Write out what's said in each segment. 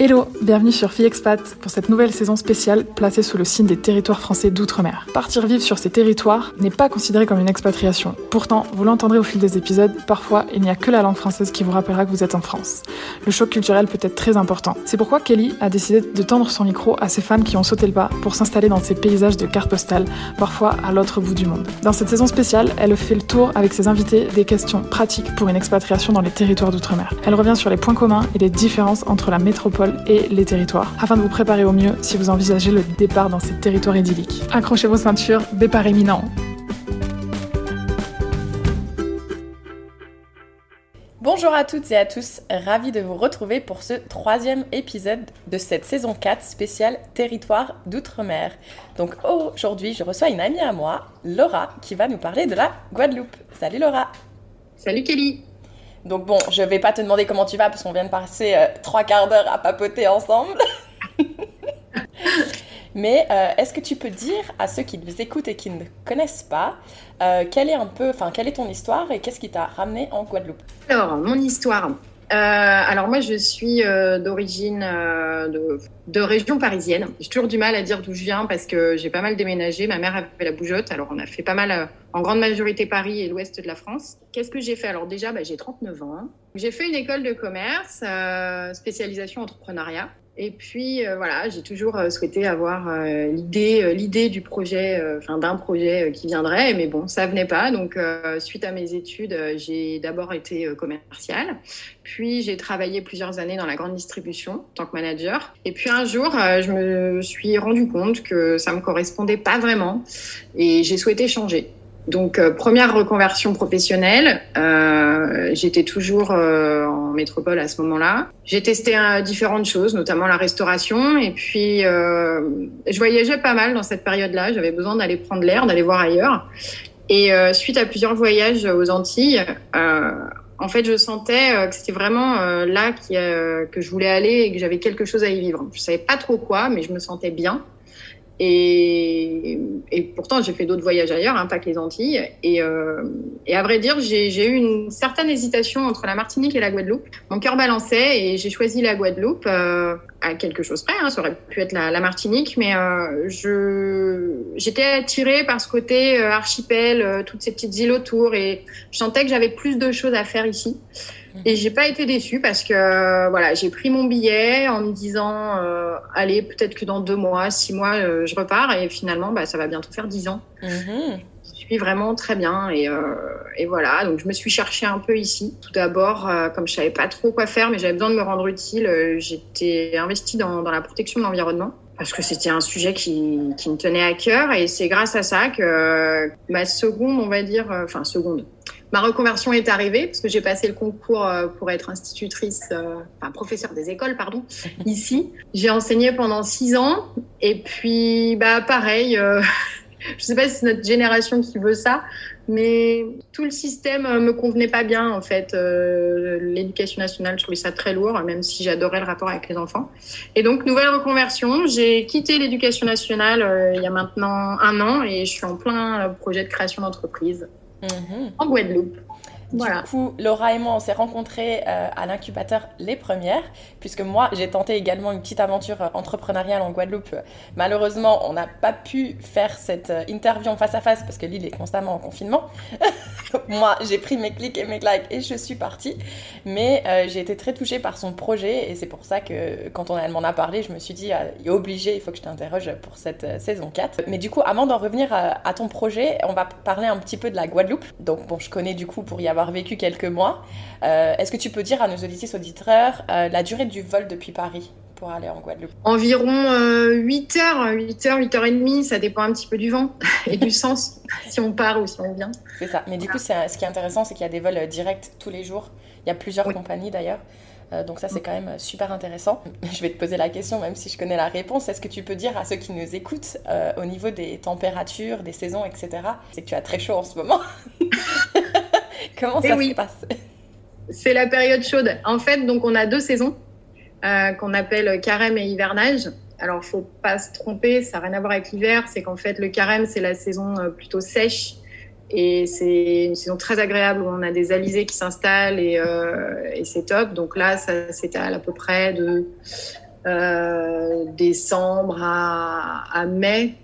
Hello, bienvenue sur Fille Expat pour cette nouvelle saison spéciale placée sous le signe des territoires français d'outre-mer. Partir vivre sur ces territoires n'est pas considéré comme une expatriation. Pourtant, vous l'entendrez au fil des épisodes, parfois il n'y a que la langue française qui vous rappellera que vous êtes en France. Le choc culturel peut être très important. C'est pourquoi Kelly a décidé de tendre son micro à ces femmes qui ont sauté le pas pour s'installer dans ces paysages de cartes postales, parfois à l'autre bout du monde. Dans cette saison spéciale, elle fait le tour avec ses invités des questions pratiques pour une expatriation dans les territoires d'outre-mer. Elle revient sur les points communs et les différences entre la métropole et les territoires, afin de vous préparer au mieux si vous envisagez le départ dans ces territoires idylliques. Accrochez vos ceintures, départ imminent. Bonjour à toutes et à tous, ravi de vous retrouver pour ce troisième épisode de cette saison 4 spéciale Territoire d'outre-mer. Donc aujourd'hui, je reçois une amie à moi, Laura, qui va nous parler de la Guadeloupe. Salut Laura Salut Kelly donc bon, je vais pas te demander comment tu vas parce qu'on vient de passer euh, trois quarts d'heure à papoter ensemble. Mais euh, est-ce que tu peux dire à ceux qui nous écoutent et qui ne connaissent pas, euh, quelle est un peu, enfin, quelle est ton histoire et qu'est-ce qui t'a ramené en Guadeloupe? Alors, mon histoire. Euh, alors moi, je suis euh, d'origine euh, de, de, région parisienne. J'ai toujours du mal à dire d'où je viens parce que j'ai pas mal déménagé. Ma mère avait la bougeotte, alors on a fait pas mal, en grande majorité Paris et l'ouest de la France. Qu'est-ce que j'ai fait? Alors déjà, bah, j'ai 39 ans. J'ai fait une école de commerce, spécialisation entrepreneuriat. Et puis euh, voilà, j'ai toujours euh, souhaité avoir euh, l'idée, l'idée du projet, enfin d'un projet qui viendrait, mais bon, ça venait pas. Donc suite à mes études, j'ai d'abord été commerciale, puis j'ai travaillé plusieurs années dans la grande distribution en tant que manager. Et puis un jour, je me suis rendu compte que ça me correspondait pas vraiment, et j'ai souhaité changer. Donc, euh, première reconversion professionnelle. Euh, J'étais toujours euh, en métropole à ce moment-là. J'ai testé euh, différentes choses, notamment la restauration. Et puis, euh, je voyageais pas mal dans cette période-là. J'avais besoin d'aller prendre l'air, d'aller voir ailleurs. Et suite à plusieurs voyages aux Antilles, en fait, je sentais que c'était vraiment là que je voulais aller et que j'avais quelque chose à y vivre. Je savais pas trop quoi, mais je me sentais bien. Et, et, pourtant, j'ai fait d'autres voyages ailleurs, hein, pas que les Antilles. Et, euh, et à vrai dire, j'ai eu une certaine hésitation entre la Martinique et la Guadeloupe. Mon cœur balançait et j'ai choisi la Guadeloupe euh, à quelque chose près. Hein, ça aurait pu être la, la Martinique, mais euh, j'étais attirée par ce côté euh, archipel, euh, toutes ces petites îles autour, et je sentais que j'avais plus de choses à faire ici. Et j'ai pas été déçue parce que voilà, j'ai pris mon billet en me disant euh, allez peut-être que dans deux mois, six mois, euh, je repars et finalement bah, ça va bientôt faire dix ans. Mm-hmm. Suis vraiment très bien et, euh, et, voilà donc je me suis cherchée un peu ici. Tout d'abord euh, comme je savais pas trop quoi faire mais j'avais besoin de me rendre utile, euh, j'étais investie dans, dans la protection de l'environnement parce que c'était un sujet qui, qui, me tenait à cœur et c'est grâce à ça que ma seconde, on va dire, enfin seconde, ma reconversion est arrivée parce que j'ai passé le concours euh, pour être institutrice, euh, enfin professeur des écoles, pardon, ici. J'ai enseigné pendant six ans et puis bah pareil. Euh, je sais pas si c'est notre génération qui veut ça, mais tout le système me convenait pas bien en fait. Euh, L'éducation nationale, je trouvais ça très lourd, même si j'adorais le rapport avec les enfants. Et donc nouvelle reconversion, j'ai quitté l'éducation nationale euh, il y a maintenant un an et je suis en plein projet de création d'entreprise mmh. en Guadeloupe. Du coup, Laura et moi, on s'est rencontrés euh, à l'incubateur Les Premières, puisque moi, j'ai tenté également une petite aventure euh, entrepreneuriale en Guadeloupe. Malheureusement, on n'a pas pu faire cette euh, interview en face à face parce que l'île est constamment en confinement. moi, j'ai pris mes clics et mes likes et je suis partie. Mais euh, j'ai été très touchée par son projet et c'est pour ça que quand on m'en a parlé, je me suis dit, il est obligé, il faut que je t'interroge pour cette euh, saison 4. Mais du coup, avant d'en revenir à, à ton projet, on va parler un petit peu de la Guadeloupe. Donc, bon, je connais du coup pour y avoir vécu quelques mois. Euh, Est-ce que tu peux dire à nos auditeurs auditeurs euh, la durée du vol depuis Paris pour aller en Guadeloupe? Environ euh, 8 heures, 8 heures, 8 heures et demie, ça dépend un petit peu du vent et du sens, si on part ou si on vient. C'est ça, mais du coup, ce qui est intéressant, c'est qu'il y a des vols directs tous les jours. Il y a plusieurs oui. compagnies d'ailleurs. Euh, donc ça, c'est quand même super intéressant. Je vais te poser la question, même si je connais la réponse. Est-ce que tu peux dire à ceux qui nous écoutent, euh, au niveau des températures, des saisons, etc., c'est que tu as très chaud en ce moment Comment ça oui. se passe C'est la période chaude. En fait, donc on a deux saisons euh, qu'on appelle carême et hivernage. Alors, faut pas se tromper, ça n'a rien à voir avec l'hiver. C'est qu'en fait, le carême, c'est la saison plutôt sèche et c'est une saison très agréable où on a des alizés qui s'installent et, euh, et c'est top. Donc là, ça s'étale à peu près de décembre à, mai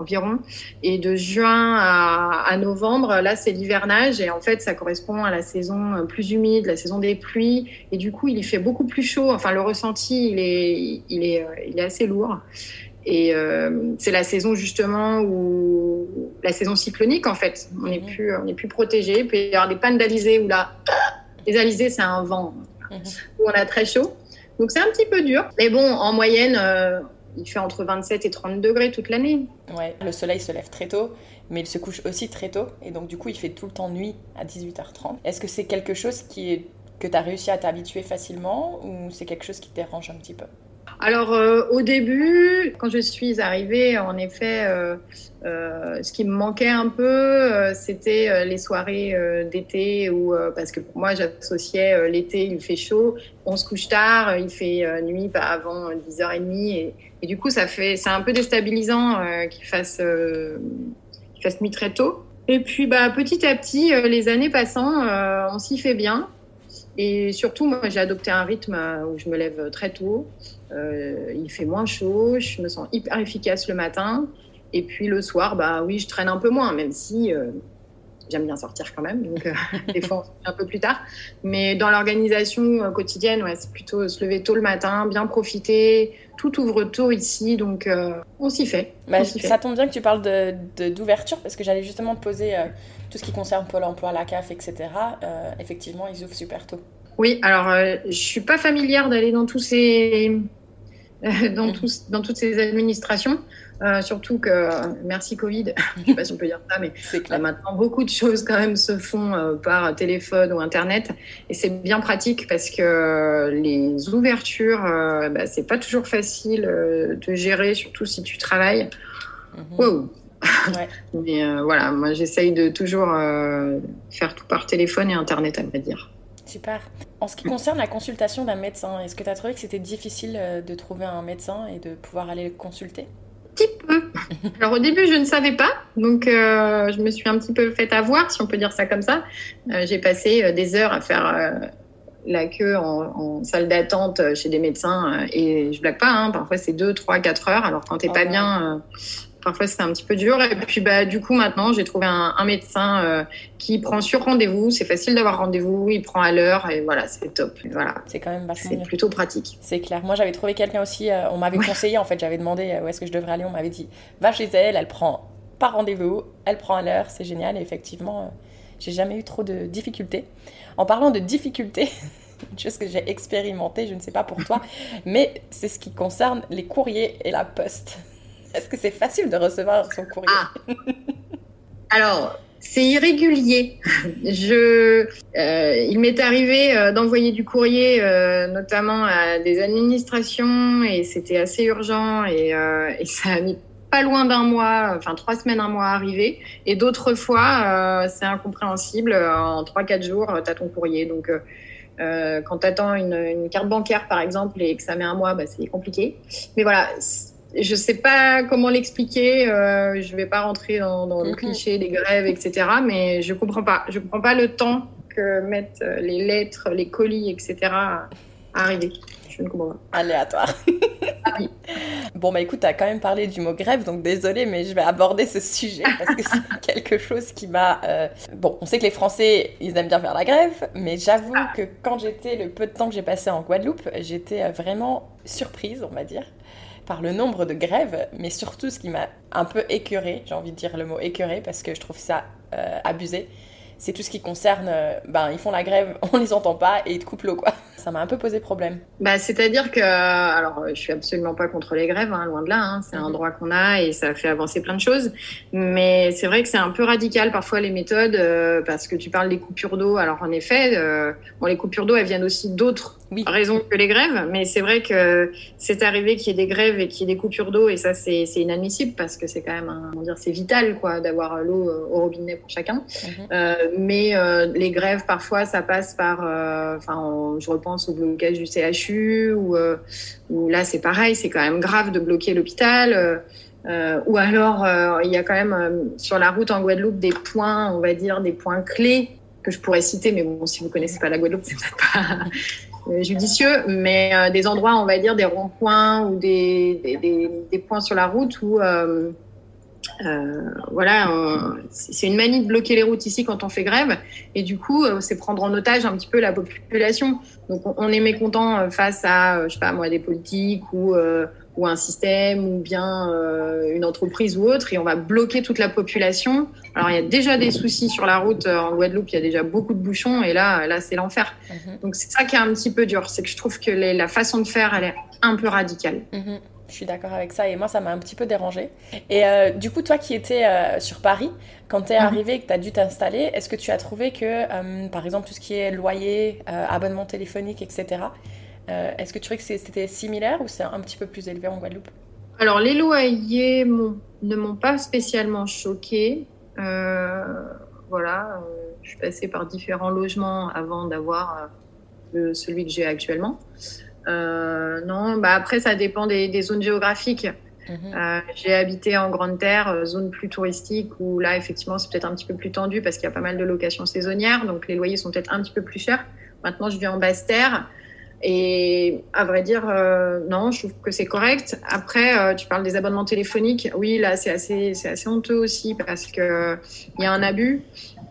environ. Et de juin à, novembre, là, c'est l'hivernage. Et en fait, ça correspond à la saison plus humide, la saison des pluies. Et du coup, il y fait beaucoup plus chaud. Enfin, le ressenti, il est, il est, il est assez lourd. Et euh, c'est la saison justement où la saison cyclonique en fait, on n'est mhm. plus on est plus protégé. Puis il y avoir des pannes d'alizés où là, les alizés c'est un vent mhm. où on a très chaud. Donc c'est un petit peu dur. Mais bon, en moyenne, euh, il fait entre 27 et 30 degrés toute l'année. Ouais, le soleil se lève très tôt, mais il se couche aussi très tôt. Et donc du coup, il fait tout le temps nuit à 18h30. Est-ce que c'est quelque chose qui est, que tu as réussi à t'habituer facilement ou c'est quelque chose qui te dérange un petit peu? Alors euh, au début, quand je suis arrivée, en effet, euh, euh, ce qui me manquait un peu, c'était les soirées d'été où, parce que pour moi, j'associais l'été, il fait chaud, on se couche tard, il fait nuit avant 10h30 et, et, du coup, ça fait, c'est un peu déstabilisant qu'il fasse, qu'il fasse nuit très tôt. Et puis, bah, petit à petit, les années passant, on s'y fait bien. Et surtout, moi, j'ai adopté un rythme où je me lève très tôt. Euh, il fait moins chaud, je me sens hyper efficace le matin. Et puis le soir, bah oui, je traîne un peu moins, même si euh, j'aime bien sortir quand même. Donc, euh, des fois, un peu plus tard. Mais dans l'organisation quotidienne, ouais, c'est plutôt se lever tôt le matin, bien profiter. Tout ouvre tôt ici, donc on s'y fait. Bah, ça tombe bien que tu parles d'ouverture, de, parce que j'allais justement te poser tout ce qui concerne Pôle emploi, la CAF, etc. effectivement, ils ouvrent super tôt. Oui, alors je suis pas familière d'aller dans tous ces dans, mm. tous, dans toutes ces administrations. Euh, surtout que, merci Covid, je ne sais pas si on peut dire ça, mais euh, maintenant beaucoup de choses quand même se font euh, par téléphone ou Internet. Et c'est bien pratique parce que les ouvertures, bah, c'est pas toujours facile de gérer, surtout si tu travailles. Mm-hmm. mais voilà, moi j'essaye de toujours faire tout par téléphone et Internet, à vrai dire. Super. En ce qui concerne la consultation d'un médecin, est-ce que tu as trouvé que c'était difficile euh, de trouver un médecin et de pouvoir aller le consulter? Alors au début, je ne savais pas, donc euh, je me suis un petit peu fait avoir, si on peut dire ça comme ça. Euh, j'ai passé des heures à faire la queue en, salle d'attente chez des médecins et je blague pas, hein, parfois c'est 2, 3, 4 heures. Alors quand t'es oh pas bien, parfois c'était un petit peu dur. Et puis bah, du coup, maintenant, j'ai trouvé un, médecin euh, qui prend sur rendez-vous. C'est facile d'avoir rendez-vous, il prend à l'heure et voilà, c'est top. Voilà. C'est quand même vachement C'est plutôt pratique. C'est clair. Moi, j'avais trouvé quelqu'un aussi, euh, on m'avait conseillé, en fait, j'avais demandé euh, où est-ce que je devrais aller. On m'avait dit, va chez elle, elle prend par rendez-vous, elle prend à l'heure, c'est génial. Et effectivement, j'ai jamais eu trop de difficultés. En parlant de difficultés, une chose que j'ai expérimenté, je ne sais pas pour toi, mais c'est ce qui concerne les courriers et la poste. Est-ce que c'est facile de recevoir son courrier ah. Alors, c'est irrégulier. Je, euh, il m'est arrivé euh, d'envoyer du courrier, euh, notamment à des administrations, et c'était assez urgent, et, ça a mis pas loin d'un mois, enfin trois semaines, un mois à arriver. Et d'autres fois, c'est incompréhensible. En trois, quatre jours, tu as ton courrier. Donc, quand tu attends une, une, carte bancaire, par exemple, et que ça met un mois, bah, c'est compliqué. Mais voilà, je sais pas comment l'expliquer. Euh, je vais pas rentrer dans, le cliché des grèves, etc. Mais je comprends pas. Je comprends pas le temps que mettent euh, les lettres, les colis, etc. à arriver. Je ne comprends pas. Aléatoire. Ah bon, bah écoute, tu as quand même parlé du mot grève, donc désolé, mais je vais aborder ce sujet parce que c'est quelque chose qui m'a. Euh, bon, on sait que les Français, ils aiment bien faire la grève, mais j'avoue que quand j'étais, le peu de temps que j'ai passé en Guadeloupe, j'étais vraiment surprise, on va dire, par le nombre de grèves, mais surtout ce qui m'a un peu écœuré, j'ai envie de dire le mot écœuré parce que je trouve ça euh, abusé, c'est tout ce qui concerne, euh, ben ils font la grève, on les entend pas et ils te coupent l'eau quoi. Ça m'a un peu posé problème. Bah c'est-à-dire que, alors je suis absolument pas contre les grèves, hein, loin de là, hein, c'est un mhm. droit qu'on a et ça fait avancer plein de choses, mais c'est vrai que c'est un peu radical parfois les méthodes euh, parce que tu parles des coupures d'eau, alors en effet, bon les coupures d'eau elles viennent aussi d'autres oui. raison que les grèves, mais c'est vrai que c'est arrivé qu'il y ait des grèves et qu'il y ait des coupures d'eau, et ça c'est inadmissible parce que c'est quand même, un, dire, c'est vital quoi d'avoir l'eau euh, au robinet pour chacun. Mhm. euh, mais euh, les grèves parfois ça passe par, euh, enfin, je repense au blocage du CHU où là c'est pareil, c'est quand même grave de bloquer l'hôpital. ou alors, il y a quand même sur la route en Guadeloupe des points, on va dire, des points clés que je pourrais citer, mais bon, si vous connaissez pas la Guadeloupe, c'est peut-être pas, judicieux, mais des endroits, on va dire, des ronds-points ou des, points sur la route où euh, voilà, c'est une manie de bloquer les routes ici quand on fait grève, et du coup, euh, c'est prendre en otage un petit peu la population. Donc, on, est mécontent euh, face à, je sais pas moi, des politiques ou ou un système ou bien une entreprise ou autre, et on va bloquer toute la population. Alors, il y a déjà des soucis sur la route en Guadeloupe, il y a déjà beaucoup de bouchons, et là, là, c'est l'enfer. Mhm. Donc, c'est ça qui est un petit peu dur, c'est que je trouve que la façon de faire, elle est un peu radicale. Mhm. Je suis d'accord avec ça et moi ça m'a un petit peu dérangé. Et euh, du coup, toi qui étais euh, sur Paris, quand tu es mhm. arrivé et que tu as dû t'installer, est-ce que tu as trouvé que, euh, par exemple, tout ce qui est loyer, abonnement téléphonique, etc., est-ce que tu trouvais que c'était similaire ou c'est un petit peu plus élevé en Guadeloupe? Alors, les loyers ne m'ont pas spécialement choqué. voilà, je suis passée par différents logements avant d'avoir celui que j'ai actuellement. Euh, non, bah après, ça dépend des, zones géographiques. Mhm. Euh, j'ai habité en Grande Terre, euh, zone plus touristique, où là, effectivement, c'est peut-être un petit peu plus tendu parce qu'il y a pas mal de locations saisonnières, donc les loyers sont peut-être un petit peu plus chers. Maintenant, je vis en Basse Terre. Et à vrai dire, non, je trouve que c'est correct. Après, tu parles des abonnements téléphoniques. Oui, là, c'est assez, c'est assez honteux aussi parce qu'il y a un abus.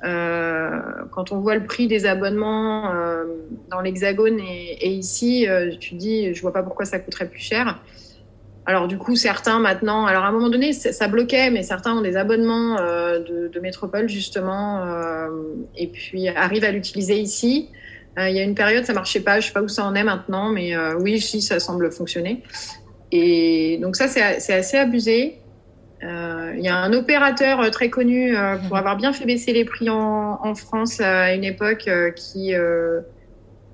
Euh, quand on voit le prix des abonnements euh, dans l'Hexagone et, ici, euh, tu dis, je vois pas pourquoi ça coûterait plus cher. Alors du coup, certains maintenant, alors à un moment donné, ça bloquait, mais certains ont des abonnements de, métropole justement, et puis arrivent à l'utiliser ici. il y a une période, ça marchait pas, je sais pas où ça en est maintenant, mais oui, si, ça semble fonctionner. Et donc ça, c'est assez abusé. Euh, il y a un opérateur euh, très connu euh, pour mhm. avoir bien fait baisser les prix en, en France à une époque qui,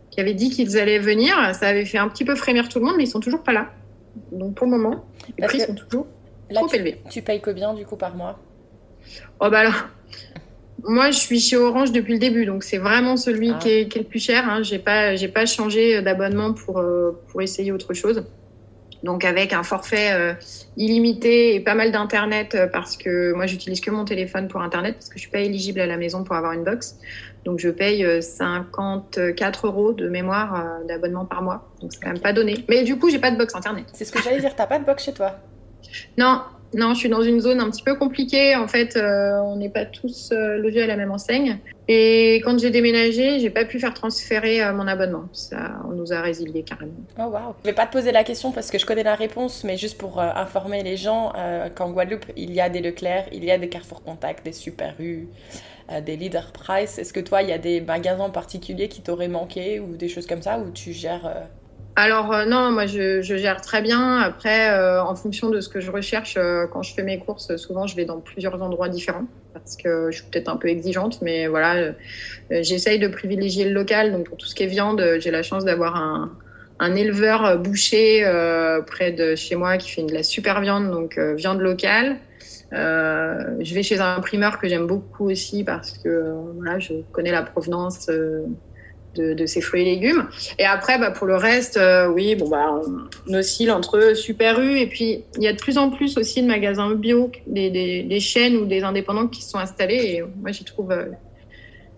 qui avait dit qu'ils allaient venir. Ça avait fait un petit peu frémir tout le monde, mais ils sont toujours pas là. Donc pour le moment, les prix sont toujours trop élevés. Tu payes combien du coup par mois? Oh bah alors, moi je suis chez Orange depuis le début, donc c'est vraiment celui ah. qui, est, qui, est, le plus cher. Hein. J'ai pas, j'ai pas changé d'abonnement pour pour essayer autre chose donc avec un forfait euh, illimité et pas mal d'internet euh, parce que moi j'utilise que mon téléphone pour internet parce que je suis pas éligible à la maison pour avoir une box. Donc je paye 54 euh, euros de mémoire d'abonnement par mois. Donc c'est quand même pas donné. Mais du coup j'ai pas de box internet. C'est ce que j'allais dire. T'as pas de box chez toi? Non, non, je suis dans une zone un petit peu compliquée. En fait, euh, on n'est pas tous euh, logés à la même enseigne. Et quand j'ai déménagé, j'ai pas pu faire transférer euh, mon abonnement. Ça, on nous a résilié carrément. Oh waouh Je vais pas te poser la question parce que je connais la réponse, mais juste pour informer les gens qu'en Guadeloupe, il y a des Leclerc, il y a des Carrefour Contact, des Super U, des Leader Price. Est-ce que toi, il y a des magasins particuliers qui t'auraient manqué ou des choses comme ça où tu gères alors euh, non, moi je, gère très bien. Après, euh, en fonction de ce que je recherche, euh, quand je fais mes courses, souvent je vais dans plusieurs endroits différents parce que je suis peut-être un peu exigeante, mais voilà, j'essaye de privilégier le local. Donc pour tout ce qui est viande, j'ai la chance d'avoir un, éleveur boucher près de chez moi qui fait de la super viande, donc viande locale. je vais chez un primeur que j'aime beaucoup aussi parce que voilà, je connais la provenance de, ces fruits et légumes. Et après, bah, pour le reste, euh, oui, bon, bah, on oscille entre Super U et puis il y a de plus en plus aussi de magasins bio, des, chaînes ou des indépendants qui se sont installés. Et moi, j'y trouve, euh,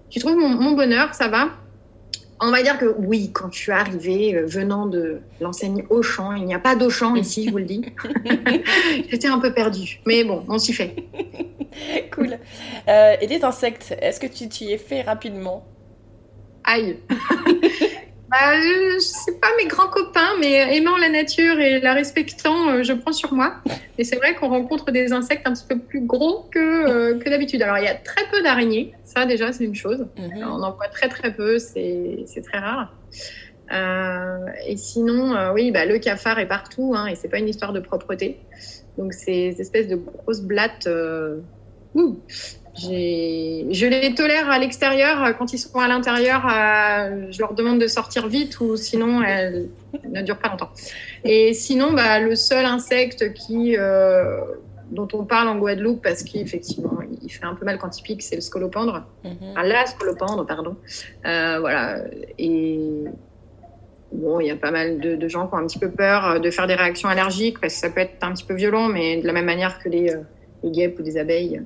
j'y trouve mon, bonheur, ça va. On va dire que oui, quand je suis arrivée euh, venant de l'enseigne Auchan, il n'y a pas d'Auchan ici, je vous le dis. J'étais un peu perdue. Mais bon, on s'y fait. cool. et les insectes, est-ce que tu t'y es fait rapidement? Aïe. bah, c'est pas mes grands copains, mais aimant la nature et la respectant, euh, je prends sur moi. Et c'est vrai qu'on rencontre des insectes un petit peu plus gros que, euh, que d'habitude. Alors, il y a très peu d'araignées. Ça, déjà, c'est une chose. Mhm. On en voit très, très peu. C'est très rare. Euh, et sinon, oui, bah, le cafard est partout, hein, et c'est pas une histoire de propreté. Donc, ces espèces de grosses blattes, ouh, je les tolère à l'extérieur. Quand ils sont à l'intérieur, euh, je leur demande de sortir vite ou sinon elles, ne durent pas longtemps. Et sinon, bah, le seul insecte qui, euh, dont on parle en Guadeloupe parce qu'effectivement il fait un peu mal quand il pique, c'est le scolopendre. Mm la scolopendre, pardon. Euh, voilà. Et bon, il y a pas mal de, gens qui ont un petit peu peur de faire des réactions allergiques parce que ça peut être un petit peu violent, mais de la même manière que les, les guêpes ou des abeilles.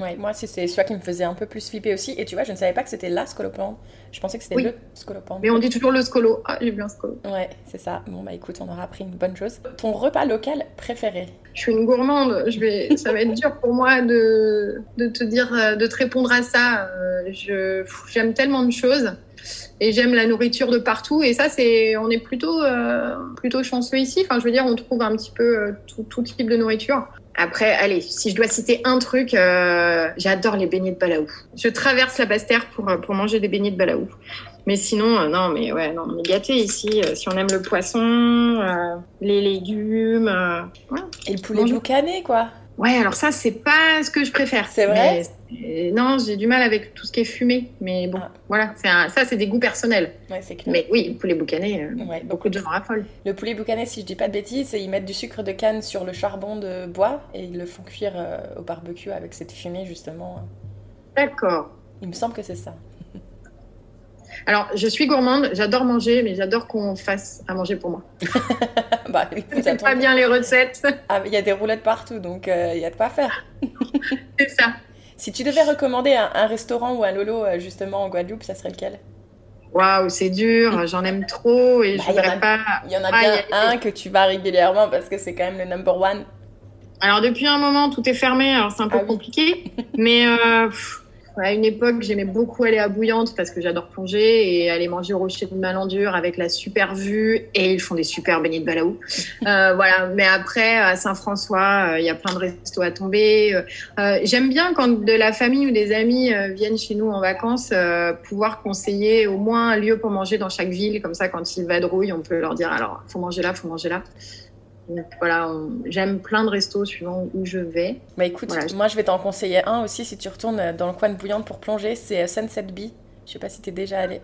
Ouais, moi, c'est celui qui me faisait un peu plus flipper aussi. Et tu vois, je ne savais pas que c'était la scolopendre. Je pensais que c'était le scolopendre. Mais on dit toujours le scolo. Ah, j'ai bien scolo. Ouais, c'est ça. Bon, bah écoute, on aura appris une bonne chose. Ton repas local préféré? Je suis une gourmande. Je vais... ça va être dur pour moi de, de te dire, euh, de te répondre à ça. Euh, je... J'aime tellement de choses et j'aime la nourriture de partout. Et ça, c'est, on est plutôt, euh, plutôt chanceux ici. Enfin, je veux dire, on trouve un petit peu euh, tout, tout, type de nourriture. Après, allez, si je dois citer un truc, euh, j'adore les beignets de balaou. Je traverse la Basse-Terre pour, pour manger des beignets de balaou. Mais sinon, non, mais ouais, non, on est gâtés ici. si on aime le poisson, les légumes. Ouais. Et le poulet boucané, quoi. Ouais, alors ça, c'est pas ce que je préfère. C'est vrai Non, j'ai du mal avec tout ce qui est fumé. Mais bon, ah. voilà, un... ça, c'est des goûts personnels. Ouais, c'est clair. Mais oui, le poulet boucané, euh, beaucoup de gens raffolent. Le poulet boucané, si je dis pas de bêtises, ils mettent du sucre de canne sur le charbon de bois et ils le font cuire euh, au barbecue avec cette fumée, justement. D'accord. Il me semble que c'est ça. Alors, je suis gourmande, j'adore manger, mais j'adore qu'on fasse à manger pour moi. bah, pas bien les recettes. Ah, il y a des roulettes partout, donc euh, il y a de quoi faire. c'est ça. Si tu devais recommander un, restaurant ou un lolo euh, justement en Guadeloupe, ça serait lequel? Waouh, c'est dur, j'en aime trop et bah, je voudrais pas. Il y en a bien un que tu vas régulièrement parce que c'est quand même le number one. Alors depuis un moment, tout est fermé, alors c'est un peu ah compliqué, mais euh, à une époque, j'aimais beaucoup aller à Bouillante parce que j'adore plonger et aller manger au rocher de Malandure avec la super vue et ils font des super beignets de balaou. Euh, voilà. Mais après, à Saint-François, euh, il y a plein de restos à tomber. Euh, J'aime bien quand de la famille ou des amis viennent chez nous en vacances, pouvoir conseiller au moins un lieu pour manger dans chaque ville. Comme ça, quand ils vadrouillent, on peut leur dire alors, faut manger là, faut manger là. Donc voilà, j'aime plein de restos suivant où je vais. Bah écoute, moi je vais t'en conseiller un aussi si tu retournes dans le coin de Bouillante pour plonger, c'est euh, Sunset Bee. Je sais pas si tu es déjà allé.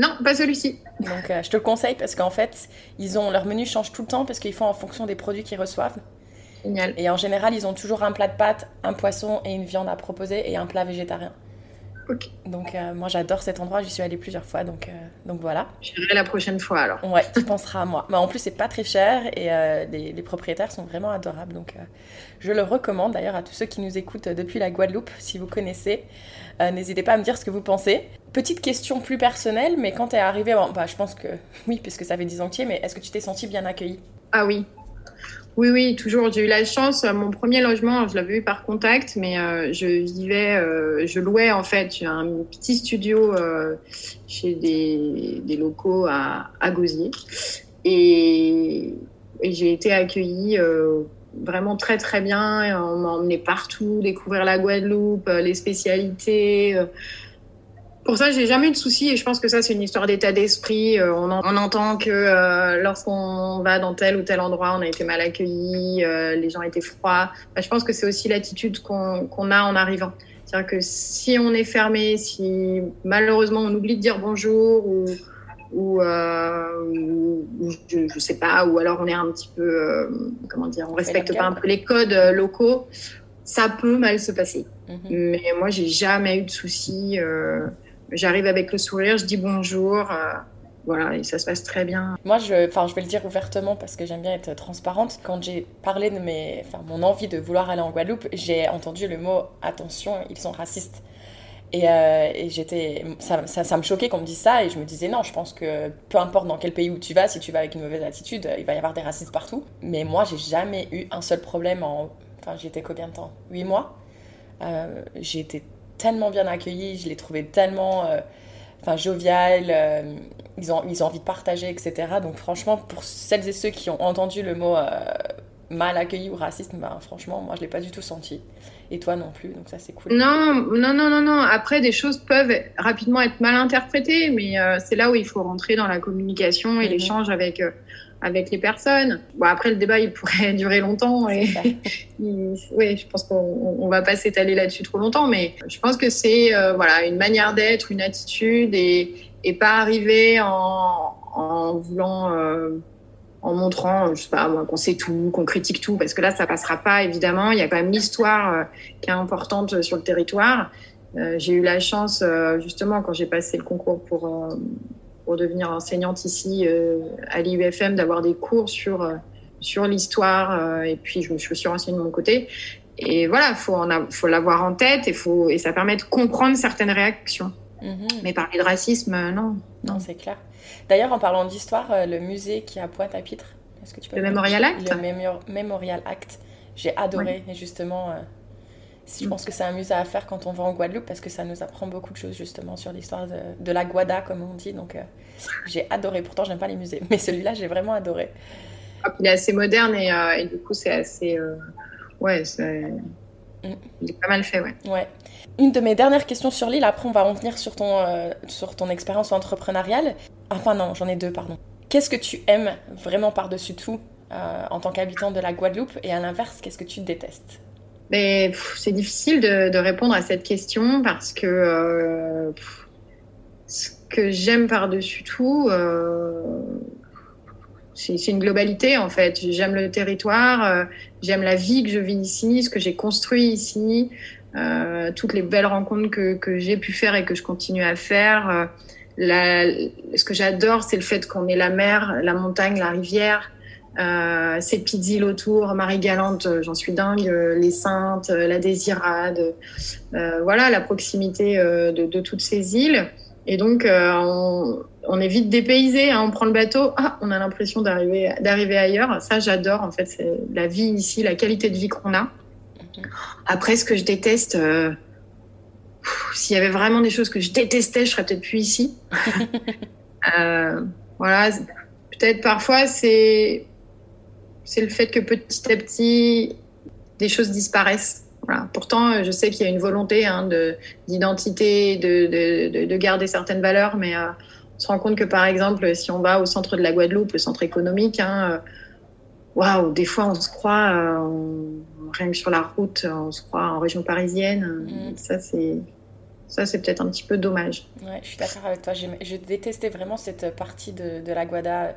Non, pas celui-ci. Donc euh, je te le conseille parce qu'en fait, ils ont leur menu change tout le temps parce qu'ils font en fonction des produits qu'ils reçoivent. Génial. Et en général, ils ont toujours un plat de pâtes, un poisson et une viande à proposer et un plat végétarien. Donc euh, moi j'adore cet endroit, j'y suis allée plusieurs fois, donc, euh, donc voilà. J'irai la prochaine fois alors. Ouais, tu penseras à moi. Mais en plus c'est pas très cher et euh, les, les, propriétaires sont vraiment adorables, donc je le recommande d'ailleurs à tous ceux qui nous écoutent depuis la Guadeloupe, si vous connaissez. N'hésitez pas à me dire ce que vous pensez. Petite question plus personnelle, mais quand tu es arrivé, bah, je pense que oui, puisque ça fait 10 ans que tu es, mais est-ce que tu t'es senti bien accueillie Ah oui, oui, oui, toujours. J'ai eu la chance. Euh, mon premier logement, je l'avais eu par contact, mais euh, je vivais, euh, je louais en fait un petit studio chez des, locaux à, à Gosier. Et, j'ai été accueillie vraiment très, très bien. On m'a emmené partout, découvrir la Guadeloupe, les spécialités. Pour ça, j'ai jamais eu de soucis et je pense que ça, c'est une histoire d'état d'esprit. Euh, on, entend que euh, lorsqu'on va dans tel ou tel endroit, on a été mal accueilli, euh, les gens étaient froids. Bah, je pense que c'est aussi l'attitude qu'on a en arrivant. C'est-à-dire que si on est fermé, si malheureusement on oublie de dire bonjour ou, ou, je, ne sais pas, ou alors on est un petit peu, comment dire, on respecte pas un peu les codes locaux, ça peut mal se passer. Mhm. Mais moi, j'ai jamais eu de soucis. J'arrive avec le sourire, je dis bonjour. Euh, voilà, et ça se passe très bien. Moi, je, je vais le dire ouvertement parce que j'aime bien être transparente. Quand j'ai parlé de mes, mon envie de vouloir aller en Guadeloupe, j'ai entendu le mot attention, ils sont racistes. Et, euh, et j'étais, ça, ça, me choquait qu'on me dise ça, et je me disais non, je pense que peu importe dans quel pays où tu vas, si tu vas avec une mauvaise attitude, il va y avoir des racistes partout. Mais moi, j'ai jamais eu un seul problème en, enfin, j'étais combien de temps? 8 mois? Euh, j'ai été tellement bien accueillis, je les trouvais tellement euh, enfin, joviales, euh, ils, ont, ils ont envie de partager, etc. Donc franchement, pour celles et ceux qui ont entendu le mot euh, mal accueilli ou raciste, ben, franchement, moi je ne l'ai pas du tout senti. Et toi non plus, donc ça c'est cool. Non, non, non, non, non. Après, des choses peuvent rapidement être mal interprétées, mais c'est là où il faut rentrer dans la communication et mhm. l'échange avec avec les personnes. Bon, après, le débat, il pourrait durer longtemps. Et oui, je pense qu'on ne va pas s'étaler là-dessus trop longtemps, mais je pense que c'est euh, voilà, une manière d'être, une attitude et, et pas arriver en, en voulant, euh, en montrant, je sais pas, qu'on sait tout, qu'on critique tout, parce que là, ça passera pas, évidemment. Il y a quand même l'histoire euh, qui est importante sur le territoire. j'ai eu la chance, justement, quand j'ai passé le concours pour pour devenir enseignante ici euh, à l'IUFM, d'avoir des cours sur, euh, sur l'histoire. Euh, et puis, je me suis aussi renseignée de mon côté. et voilà, faut faut l'avoir en tête et faut et ça permet de comprendre certaines réactions. Mhm. Mais parler de racisme, non. Non, c'est clair. D'ailleurs, en parlant d'histoire, le musée qui est à Pointe-à-Pitre, est-ce que tu peux le Memorial Act. Le Memorial Act, j'ai adoré et justement. Euh, je pense que c'est un musée à faire quand on va en Guadeloupe parce que ça nous apprend beaucoup de choses justement sur l'histoire de, la Guada, comme on dit. Donc euh, j'ai adoré. Pourtant, j'aime pas les musées, mais celui-là, j'ai vraiment adoré. Ah, il est assez moderne et, et du coup, c'est assez. Ouais, c'est. Mm. Il est pas mal fait, ouais. Ouais. Une de mes dernières questions sur l'île, après on va en venir sur ton, euh, sur ton expérience entrepreneuriale. Enfin non, j'en ai deux, pardon. Qu'est-ce que tu aimes vraiment par-dessus tout euh, en tant qu'habitant de la Guadeloupe? Et à l'inverse, qu'est-ce que tu détestes? Mais c'est difficile de, répondre à cette question parce que euh, ce que j'aime par-dessus tout, c'est une globalité en fait. J'aime le territoire, j'aime la vie que je vis ici, ce que j'ai construit ici, euh, toutes les belles rencontres que, j'ai pu faire et que je continue à faire. Euh, ce que j'adore, c'est le fait qu'on ait la mer, la montagne, la rivière, euh, ces petites îles autour, Marie-Galante, euh, j'en suis dingue, euh, les Saintes, la Désirade, euh, voilà, la proximité de, de, toutes ces îles. Et donc, on, on, est vite dépaysé, hein, on prend le bateau, ah, on a l'impression d'arriver, d'arriver ailleurs. Ça, j'adore, en fait, c'est la vie ici, la qualité de vie qu'on a. Après, ce que je déteste, euh, s'il y avait vraiment des choses que je détestais, je serais peut-être plus ici. euh, voilà, peut-être parfois c'est c'est le fait que petit à petit des choses disparaissent. Voilà. Pourtant, je sais qu'il y a une volonté hein, de d'identité, de, de, de, garder certaines valeurs, mais euh, on se rend compte que par exemple, si on va au centre de la Guadeloupe, le centre économique, hein, euh, waouh, des fois on se croit, euh, rien que sur la route, on se croit en région parisienne. Mm. Ça, c'est. Ça, c'est peut-être un petit peu dommage. Ouais, je suis d'accord avec toi. Je détestais vraiment cette partie de, de la Guada,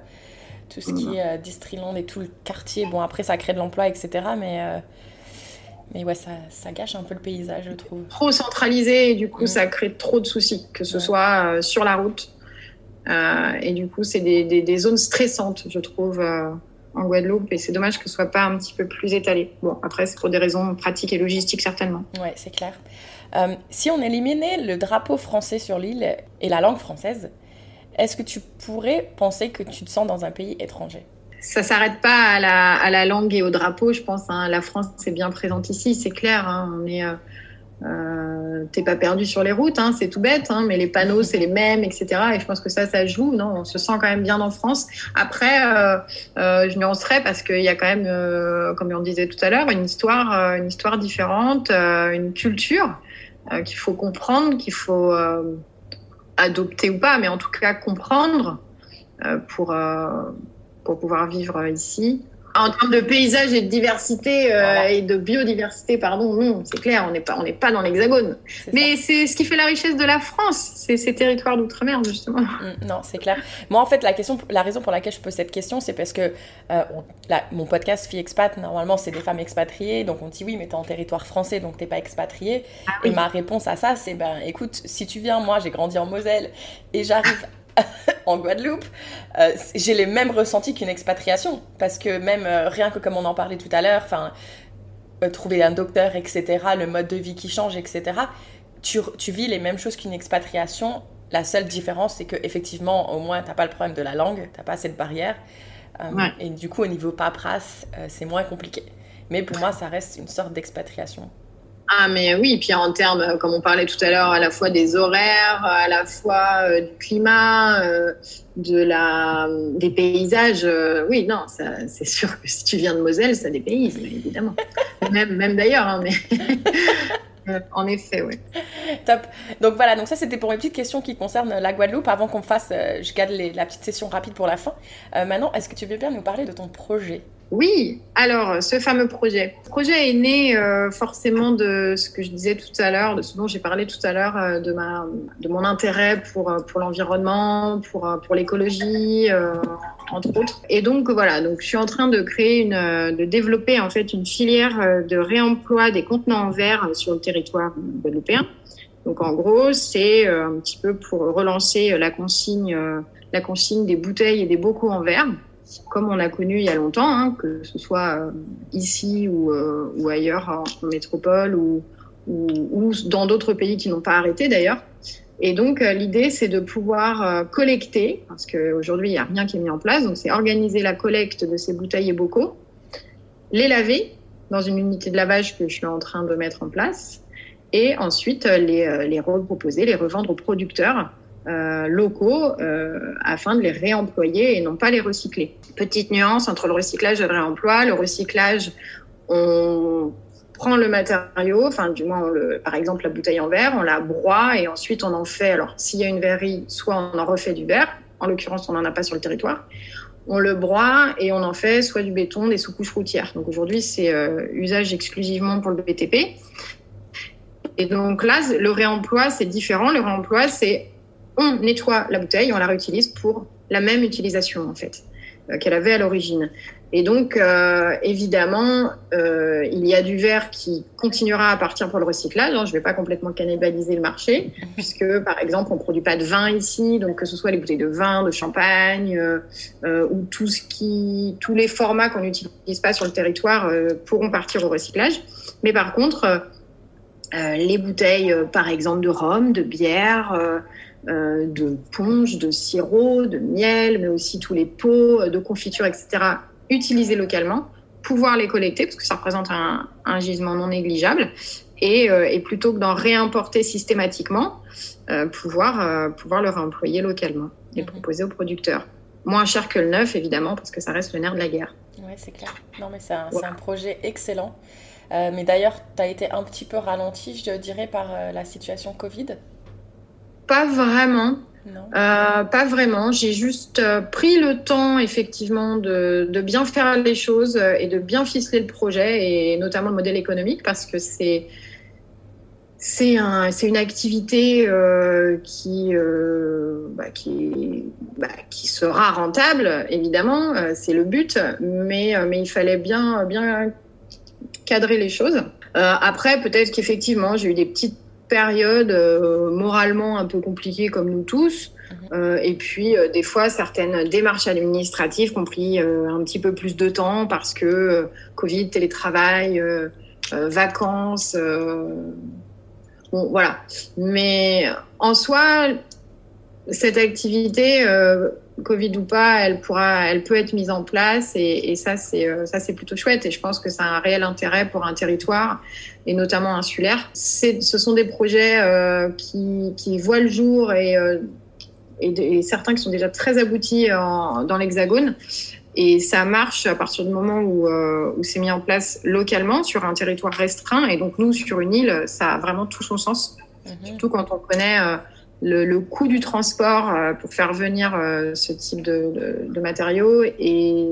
tout ce qui mm. est euh, Distriland et tout le quartier. Bon, après, ça crée de l'emploi, etc. Mais, euh, mais ouais, ça, ça, gâche un peu le paysage, je trouve. Trop centralisé, et du coup, mm. ça crée trop de soucis, que ce soit euh, sur la route. et du coup, c'est des, des, des, zones stressantes, je trouve en Guadeloupe et c'est dommage que ce soit pas un petit peu plus étalé. Bon, après, c'est pour des raisons pratiques et logistiques certainement. Ouais, c'est clair. Euh, si on éliminait le drapeau français sur l'île et la langue française, est-ce que tu pourrais penser que tu te sens dans un pays étranger? Ça s'arrête pas à la, langue et au drapeau, je pense. Hein. La France est bien présente ici, c'est clair. Hein. On est, euh, euh, pas perdu sur les routes, hein, c'est tout bête, hein, mais les panneaux c'est les mêmes, etc. Et je pense que ça, ça joue. Non, on se sent quand même bien en France. Après, euh, euh, je nuancerais parce qu'il y a quand même, euh, comme on disait tout à l'heure, une histoire, une histoire différente, une culture qu'il faut comprendre, qu'il faut adopter ou pas, mais en tout cas comprendre pour pour pouvoir vivre ici. En termes de paysage et de diversité euh, et de biodiversité, pardon, non, c'est clair, on n'est pas, on n'est pas dans l'Hexagone. Mais c'est ce qui fait la richesse de la France, c'est ces territoires d'outre-mer justement. Mm, non, c'est clair. Moi, en fait, la question, la raison pour laquelle je pose cette question, c'est parce que euh, mon podcast Fille Expat, normalement, c'est des femmes expatriées, donc on dit oui, mais t'es en territoire français, donc t'es pas expatriée. Ah et ma réponse à ça, c'est ben, écoute, si tu viens, moi, j'ai grandi en Moselle et j'arrive en Guadeloupe, euh, j'ai les mêmes ressentis qu'une expatriation. Parce que même, euh, rien que comme on en parlait tout à l'heure, enfin, euh, trouver un docteur, etc., le mode de vie qui change, etc., tu, tu vis les mêmes choses qu'une expatriation. La seule différence, c'est que effectivement, au moins, t'as pas le problème de la langue, t'as pas cette barrière. Et du coup, au niveau paperasse, c'est moins compliqué. Mais pour moi, ça reste une sorte d'expatriation. Ah, mais oui, puis en termes, comme on parlait tout à l'heure, à la fois des horaires, à la fois euh, du climat, euh, de la, des paysages. Euh, oui, non, c'est sûr que si tu viens de Moselle, ça dépayse, évidemment. même même d'ailleurs, hein, mais. en effet, oui. Top. Donc voilà, donc ça c'était pour mes petites questions qui concernent la Guadeloupe. Avant qu'on fasse, je garde la petite session rapide pour la fin. maintenant, est-ce que tu veux bien nous parler de ton projet? Oui, alors ce fameux projet. Ce projet est né euh, forcément de ce que je disais tout à l'heure, de ce dont j'ai parlé tout à l'heure, euh, de, de mon intérêt pour, euh, pour l'environnement, pour, pour l'écologie, entre autres. Et donc voilà, donc je suis en train de créer une, de développer en fait une filière de réemploi des contenants en verre sur le territoire guadeloupéen. Donc en gros, c'est un petit peu pour relancer la consigne, la consigne des bouteilles et des bocaux en verre. Comme on a connu il y a longtemps, hein, que ce soit ici ou, ou ailleurs en métropole ou, dans d'autres pays qui n'ont pas arrêté d'ailleurs. Et donc, euh, l'idée, c'est de pouvoir euh, collecter, parce qu'aujourd'hui, il n'y a rien qui est mis en place. Donc, c'est organiser la collecte de ces bouteilles et bocaux, les laver dans une unité de lavage que je suis en train de mettre en place, et ensuite euh, les reproposer, les revendre aux producteurs euh, locaux euh, afin de les réemployer et non pas les recycler. Petite nuance entre le recyclage et le réemploi. Le recyclage, on prend le matériau, enfin du moins par exemple la bouteille en verre, on la broie et ensuite on en fait, alors s'il y a une verrerie, soit on en refait du verre, en l'occurrence on n'en a pas sur le territoire, on le broie et on en fait soit du béton, des sous-couches routières. Donc aujourd'hui c'est euh, usage exclusivement pour le BTP. Et donc là, le réemploi c'est différent. Le réemploi c'est on nettoie la bouteille, on la réutilise pour la même utilisation en fait euh, qu'elle avait à l'origine. Et donc, euh, évidemment, euh, il y a du verre qui continuera à partir pour le recyclage. Hein. Je ne vais pas complètement cannibaliser le marché, puisque, par exemple, on ne produit pas de vin ici, donc que ce soit les bouteilles de vin, de champagne, euh, ou tout ce qui, tous les formats qu'on n'utilise pas sur le territoire pourront partir au recyclage. Mais par contre, les bouteilles, par exemple, de rhum, de bière, de punch, de sirop, de miel, mais aussi tous les pots de confiture, etc., utiliser localement, pouvoir les collecter, parce que ça représente un, un gisement non négligeable, et, euh, et plutôt que d'en réimporter systématiquement, euh, pouvoir, euh, pouvoir le réemployer localement et Mhm. proposer aux producteurs. Moins cher que le neuf, évidemment, parce que ça reste le nerf de la guerre. Ouais, c'est clair. Non, mais c'est un, Voilà. un projet excellent. Euh, mais d'ailleurs, tu as été un petit peu ralenti, je dirais, par euh, la situation Covid. Pas vraiment. Non Euh, pas vraiment. J'ai juste euh, pris le temps, effectivement, de, de bien faire les choses euh, et de bien ficeler le projet, et notamment le modèle économique, parce que c'est c'est un, c'est une activité euh, qui, bah, qui, bah, qui sera rentable, évidemment, c'est le but, mais, mais il fallait bien, bien cadrer les choses. Après, peut-être qu'effectivement, j'ai eu des petites périodes euh, moralement un peu compliquées comme nous tous. Euh, et puis, euh, des fois, certaines démarches administratives ont pris euh, un petit peu plus de temps parce que Covid, télétravail, vacances. bon, voilà. Mais en soi, cette activité, Covid ou pas, elle, pourra, elle peut être mise en place et, et ça, c'est euh, ça, c'est plutôt chouette. Et je pense que ça a un réel intérêt pour un territoire et notamment insulaire. C'est, ce sont des projets euh, qui, qui voient le jour et, euh, et, certains qui sont déjà très aboutis en- dans l'Hexagone. Et ça marche à partir du moment où, euh, où c'est mis en place localement sur un territoire restreint. Et donc nous, sur une île, ça a vraiment tout son sens Mhm. surtout quand on connaît le, coût du transport euh, pour faire venir euh, ce type de, matériaux et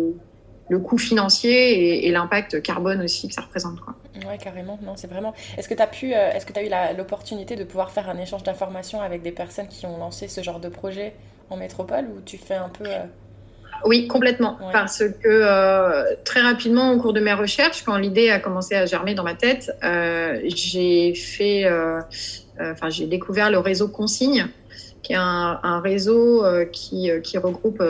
le coût financier et, l'impact carbone aussi que ça représente. Quoi. Ouais, carrément. Non, c'est vraiment. Est-ce que tu as pu, euh, est-ce que tu as eu l'opportunité de pouvoir faire un échange d'informations avec des personnes qui ont lancé ce genre de projet en métropole ou tu fais un peu. Oui, complètement. Ouais. Parce que euh, très rapidement, au cours de mes recherches, quand l'idée a commencé à germer dans ma tête, euh, j'ai fait, euh, euh, enfin, j'ai découvert le réseau Consigne, qui est un, un réseau qui, qui regroupe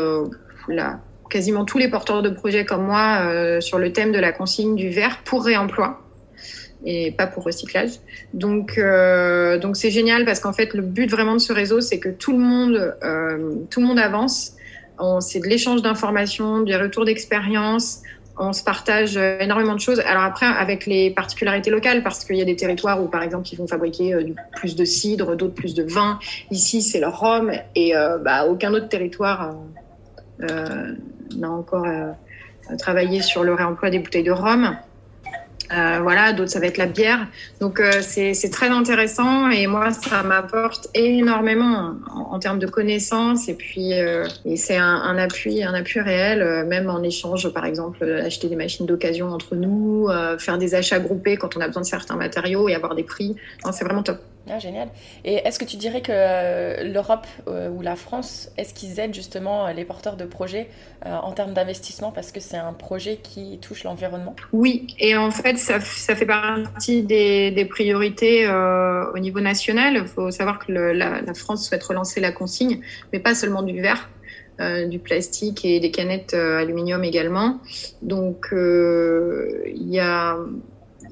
la, quasiment tous les porteurs de projets comme moi sur le thème de la consigne du verre pour réemploi et pas pour recyclage. Donc, euh, donc c'est génial parce qu'en fait, le but vraiment de ce réseau, c'est que tout le monde, euh, tout le monde avance. C'est de l'échange d'informations, des retours d'expérience. On se partage euh, énormément de choses. Alors après, avec les particularités locales, parce qu'il y a des territoires où, par exemple, ils vont fabriquer euh, plus de cidre, d'autres plus de vin. Ici, c'est le rhum, et euh, bah, aucun autre territoire n'a encore travaillé sur le réemploi des bouteilles de rhum. Euh, voilà, d'autres ça va être la bière. Donc euh, c'est très intéressant et moi ça m'apporte énormément en, en termes de connaissances et puis euh, c'est un, un appui un appui réel euh, même en échange par exemple acheter des machines d'occasion entre nous, euh, faire des achats groupés quand on a besoin de certains matériaux et avoir des prix. C'est vraiment top. Ah, génial. Et est-ce que tu dirais que euh, l'Europe euh, ou la France, est-ce qu'ils aident justement euh, les porteurs de projets en termes d'investissement? Parce que c'est un projet qui touche l'environnement? Oui, et en fait, ça, fait partie des, priorités au niveau national. Il faut savoir que la France souhaite relancer la consigne, mais pas seulement du verre. du plastique et des canettes aluminium également. Donc il y a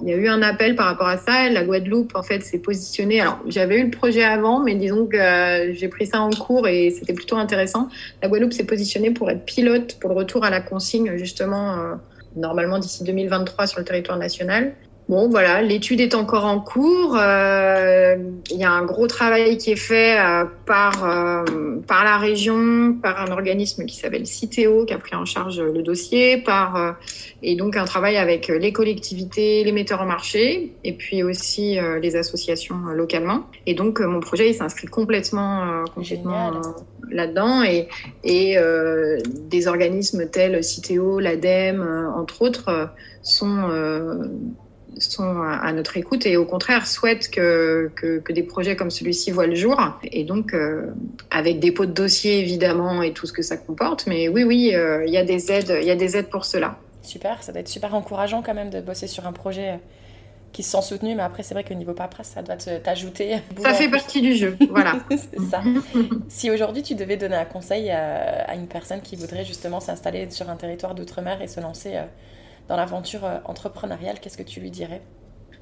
il y a eu un appel par rapport à ça. La Guadeloupe, en fait, s'est positionnée. Alors, j'avais eu le projet avant, mais disons que euh, j'ai pris ça en cours et c'était plutôt intéressant. La Guadeloupe s'est positionnée pour être pilote pour le retour à la consigne, justement, euh, normalement d'ici 2023 sur le territoire national. Bon, voilà, l'étude est encore en cours. Euh, il y a un gros travail qui est fait euh, par, euh, par la région, par un organisme qui s'appelle Citeo, qui a pris en charge le dossier, par, et donc un travail avec les collectivités, les metteurs en marché, et puis aussi les associations localement. Et donc, mon projet, il s'inscrit complètement, complètement là-dedans. Et, et des organismes tels Citeo, l'ADEME, entre autres, sont sont à notre écoute et au contraire souhaitent que, que, des projets comme celui-ci voient le jour. Et donc, euh, avec des pots de dossier évidemment et tout ce que ça comporte. Mais oui, oui, euh, il y a des aides, il y a des aides pour cela. Super, ça doit être super encourageant quand même de bosser sur un projet euh, qui se sent soutenu. Mais après, c'est vrai qu'au niveau paperasse, ça doit t'ajouter. Ça fait partie du jeu, voilà. c'est ça. si aujourd'hui tu devais donner un conseil à, à une personne qui voudrait justement s'installer sur un territoire d'outre-mer et se lancer dans l'aventure euh, entrepreneuriale, qu'est-ce que tu lui dirais?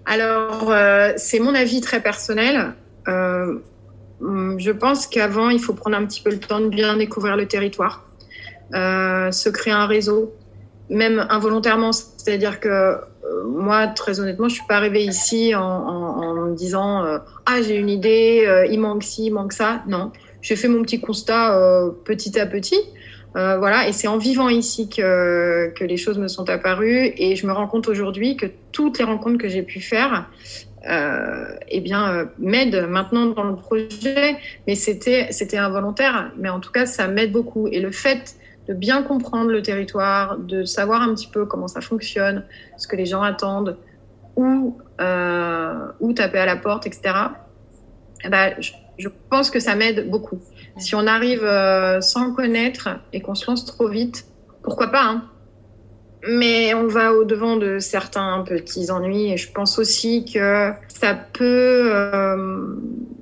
Alors, euh, c'est mon avis très personnel. Euh, je pense qu'avant, il faut prendre un petit peu le temps de bien découvrir le territoire, se créer un réseau, même involontairement. C'est-à-dire que moi, très honnêtement, je suis pas arrivée ici en, me disant ah j'ai une idée, il manque ci, il manque ça. Non, j'ai fait mon petit constat petit à petit. Euh, voilà, et c'est en vivant ici que, les choses me sont apparues et je me rends compte aujourd'hui que toutes les rencontres que j'ai pu faire euh, eh bien, euh, m'aident maintenant dans le projet, mais c'était, c'était involontaire, mais en tout cas, ça m'aide beaucoup. Et le fait de bien comprendre le territoire, de savoir un petit peu comment ça fonctionne, ce que les gens attendent, où, taper à la porte, etc., eh ben, je pense que ça m'aide beaucoup. Si on arrive euh, sans connaître et qu'on se lance trop vite, pourquoi pas hein mais on va au-devant de certains petits ennuis et je pense aussi que ça peut, euh,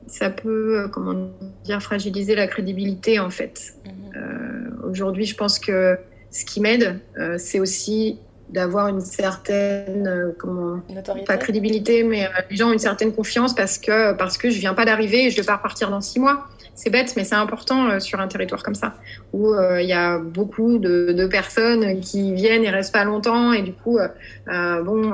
ça peut, comment dire, fragiliser la crédibilité en fait. Mhm. Euh, Aujourd'hui, je pense que ce qui m'aide, euh, c'est aussi d'avoir une certaine, euh, pas crédibilité, mais les gens ont une certaine confiance parce que parce que je viens pas d'arriver et je vais pas repartir dans six mois c'est bête, mais c'est important euh, sur un territoire comme ça, où euh, il y a beaucoup de, personnes qui viennent et restent pas longtemps, et du coup, euh, bon.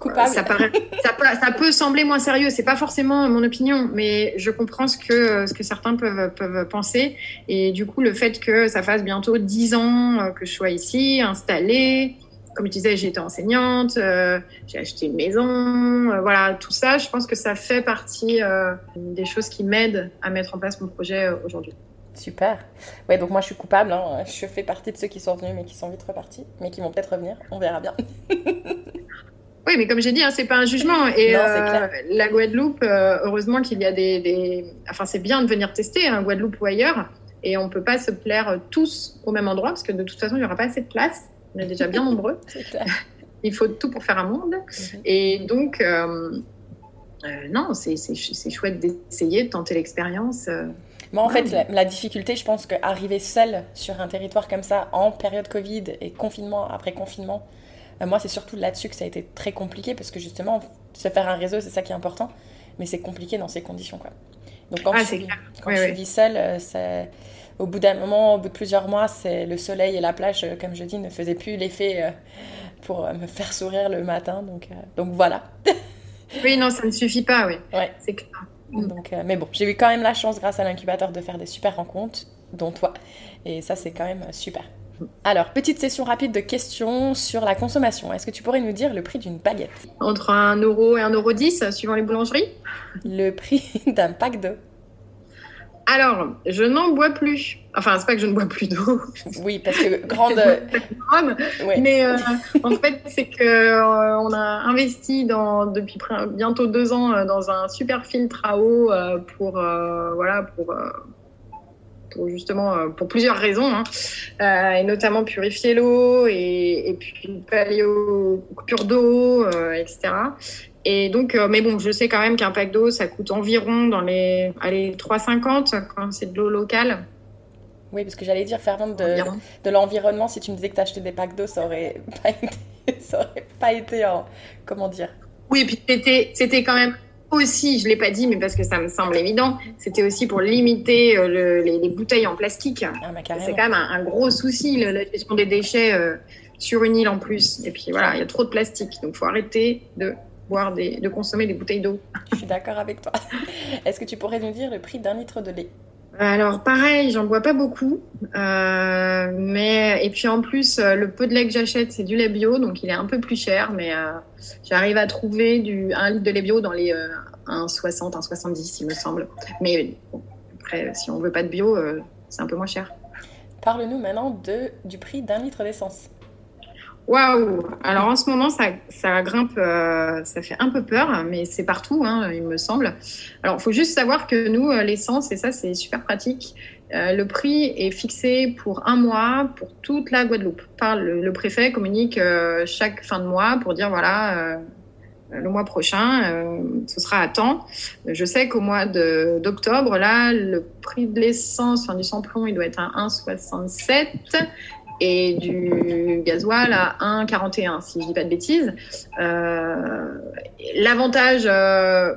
Ça, paraît, ça, peut, ça, peut, sembler moins sérieux, c'est pas forcément mon opinion, mais je comprends ce que, ce que certains peuvent, peuvent penser. Et du coup, le fait que ça fasse bientôt dix ans que je sois ici, installée, comme je disais, j'étais enseignante, euh, j'ai acheté une maison, euh, voilà, tout ça, je pense que ça fait partie euh, des choses qui m'aident à mettre en place mon projet aujourd'hui. Super. Ouais, donc moi je suis coupable, hein. je fais partie de ceux qui sont venus mais qui sont vite repartis, mais qui vont peut-être revenir, on verra bien. oui, mais comme j'ai dit, hein, c'est pas un jugement. Et la Guadeloupe, heureusement qu'il y a des, Enfin, c'est bien de venir tester, hein, Guadeloupe ou ailleurs, et on peut pas se plaire tous au même endroit parce que de toute façon, il n'y aura pas assez de place on est déjà bien nombreux. Il faut tout pour faire un monde. Mhm. Et donc, euh, euh, non, c'est chouette d'essayer, de tenter l'expérience. Euh. Moi, en fait, la, difficulté, je pense qu'arriver seule sur un territoire comme ça, en période Covid et confinement après confinement, moi, c'est surtout là-dessus que ça a été très compliqué parce que justement, se faire un réseau, c'est ça qui est important, mais c'est compliqué dans ces conditions. Quoi. Donc, quand, ah, quand je vis seule, c'est au bout d'un moment, au bout de plusieurs mois, c'est le soleil et la plage, euh, comme je dis, ne faisaient plus l'effet euh, pour euh, me faire sourire le matin. Donc, donc voilà. oui, non, ça ne suffit pas, oui. Ouais. C'est clair. Donc, mais bon, j'ai eu quand même la chance, grâce à l'incubateur, de faire des super rencontres, dont toi. Et ça, c'est quand même super. Alors, petite session rapide de questions sur la consommation. Est-ce que tu pourrais nous dire le prix d'une baguette? Entre 1 euro et 1 euro 10, suivant les boulangeries? Le prix d'un pack d'eau alors, je n'en bois plus. Enfin, c'est pas que je ne bois plus d'eau. Oui, parce que grande. Mais euh, en fait, c'est que euh, on a investi dans, depuis bientôt deux ans euh, dans un super filtre à eau pour voilà pour pour justement pour plusieurs raisons hein. et notamment purifier l'eau et, et, puis pallier aux coupures d'eau etc et donc, euh, mais bon, je sais quand même qu'un pack d'eau, ça coûte environ dans les allez, 3,50 quand c'est de l'eau locale. Oui, parce que j'allais dire, fervente de, de l'environnement, si tu me disais que tu achetais des packs d'eau, ça aurait pas été, ça aurait pas été en, comment dire? Oui, et puis c'était, c'était quand même aussi, je l'ai pas dit, mais parce que ça me semble évident, c'était aussi pour limiter euh, les, bouteilles en plastique. Ah, c'est quand même un, gros souci, la gestion des déchets euh, sur une île en plus. Et puis voilà, il y a trop de plastique, donc faut arrêter de boire des, de consommer des bouteilles d'eau. Je suis d'accord avec toi. Est-ce que tu pourrais nous dire le prix d'un litre de lait? Alors pareil, j'en bois pas beaucoup, euh, mais et puis en plus le peu de lait que j'achète c'est du lait bio, donc il est un peu plus cher, mais j'arrive à trouver du un litre de lait bio dans les 1,60, 1,70 il me semble. Mais après, si on veut pas de bio, euh, c'est un peu moins cher. Parle-nous maintenant de, du prix d'un litre d'essence. Waouh Alors en ce moment, ça, grimpe, euh, ça fait un peu peur, mais c'est partout, hein, il me semble. Alors il faut juste savoir que nous, euh, l'essence, et ça c'est super pratique, le prix est fixé pour un mois pour toute la Guadeloupe. Par le, préfet communique chaque fin de mois pour dire voilà euh, le mois prochain, euh, ce sera à temps. Je sais qu'au mois d'octobre, là, le prix de l'essence, enfin du samplon, il doit être à 1,67 et du gasoil à 1,41 si je dis pas de bêtises. Euh, l'avantage,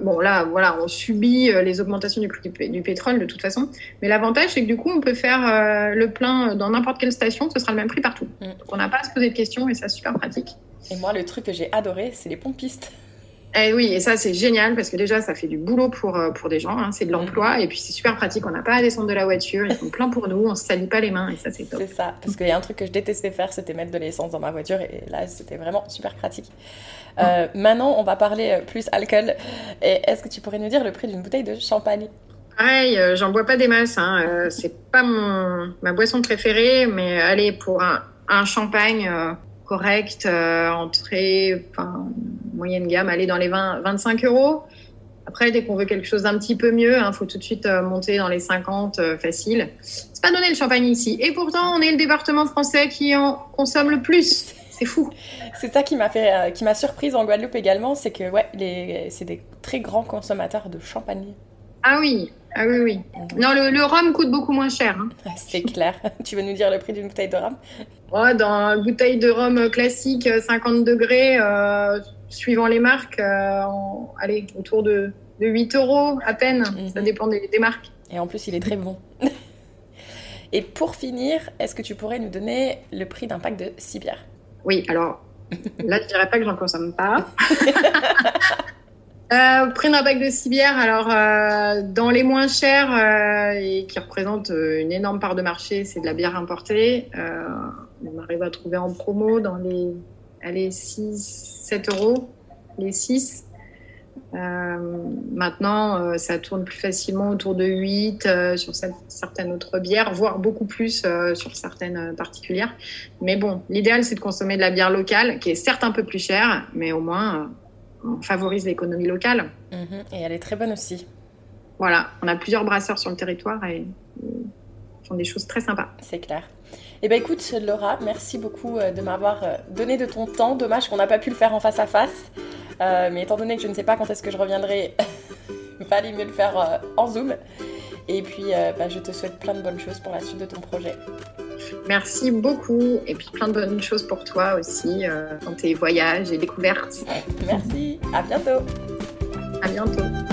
bon là, voilà, on subit les augmentations du prix du, pétrole de toute façon, mais l'avantage c'est que du coup on peut faire le plein dans n'importe quelle station, ce sera le même prix partout. Mm. Donc on n'a pas à se poser de questions et c'est super pratique. Et moi, le truc que j'ai adoré, c'est les pompistes. Eh oui, et ça c'est génial parce que déjà ça fait du boulot pour, euh, pour des gens, hein, c'est de l'emploi et puis c'est super pratique, on n'a pas à descendre de la voiture, ils sont plein pour nous, on se salit pas les mains et ça c'est top. C'est ça, parce qu'il y a un truc que je détestais faire, c'était mettre de l'essence dans ma voiture et là c'était vraiment super pratique. Euh, maintenant on va parler euh, plus alcool. Et est-ce que tu pourrais nous dire le prix d'une bouteille de champagne? Pareil, j'en bois pas des masses, hein. c'est pas mon, ma boisson préférée, mais allez pour un, un champagne correct, entrée, enfin moyenne gamme, aller dans les 20, 25 euros. Après, dès qu'on veut quelque chose d'un petit peu mieux, il hein, faut tout de suite euh, monter dans les 50 euh, facile. C'est pas donné le champagne ici. Et pourtant, on est le département français qui en consomme le plus. C'est fou. C'est ça qui m'a fait, euh, qui m'a surprise en Guadeloupe également, c'est que ouais, les, c'est des très grands consommateurs de champagne. Ah oui, ah oui, oui. Mhm. Non, le, rhum coûte beaucoup moins cher. Hein. C'est clair. Tu veux nous dire le prix d'une bouteille de rhum? Dans une bouteille de rhum classique, 50 degrés, suivant les marques, euh, allez, autour de, 8 euros à peine. Ça mhm. dépend des, marques. Et en plus, il est très bon. Et pour finir, est-ce que tu pourrais nous donner le prix d'un pack de 6 bières? Oui, alors là, je dirais pas que j'en consomme pas. euh, prix d'un pack de 6 bières, alors euh, dans les moins chers euh, et qui représentent une énorme part de marché, c'est de la bière importée. on arrive à trouver en promo dans les allez, 6, 7 euros, les 6. Euh, maintenant, euh, ça tourne plus facilement autour de 8 euh, sur certaines autres bières, voire beaucoup plus sur certaines particulières. Mais bon, l'idéal, c'est de consommer de la bière locale, qui est certes un peu plus chère, mais au moins, on favorise l'économie locale. Mhm. et elle est très bonne aussi. Voilà, on a plusieurs brasseurs sur le territoire et ils font des choses très sympas. C'est clair. Eh bien écoute Laura, merci beaucoup euh, de m'avoir euh, donné de ton temps. Dommage qu'on n'a pas pu le faire en face à face. Euh, mais étant donné que je ne sais pas quand est-ce que je reviendrai, il fallait mieux le faire en Zoom. Et puis bah, je te souhaite plein de bonnes choses pour la suite de ton projet. Merci beaucoup et puis plein de bonnes choses pour toi aussi dans tes voyages et découvertes. Merci, à bientôt. À bientôt.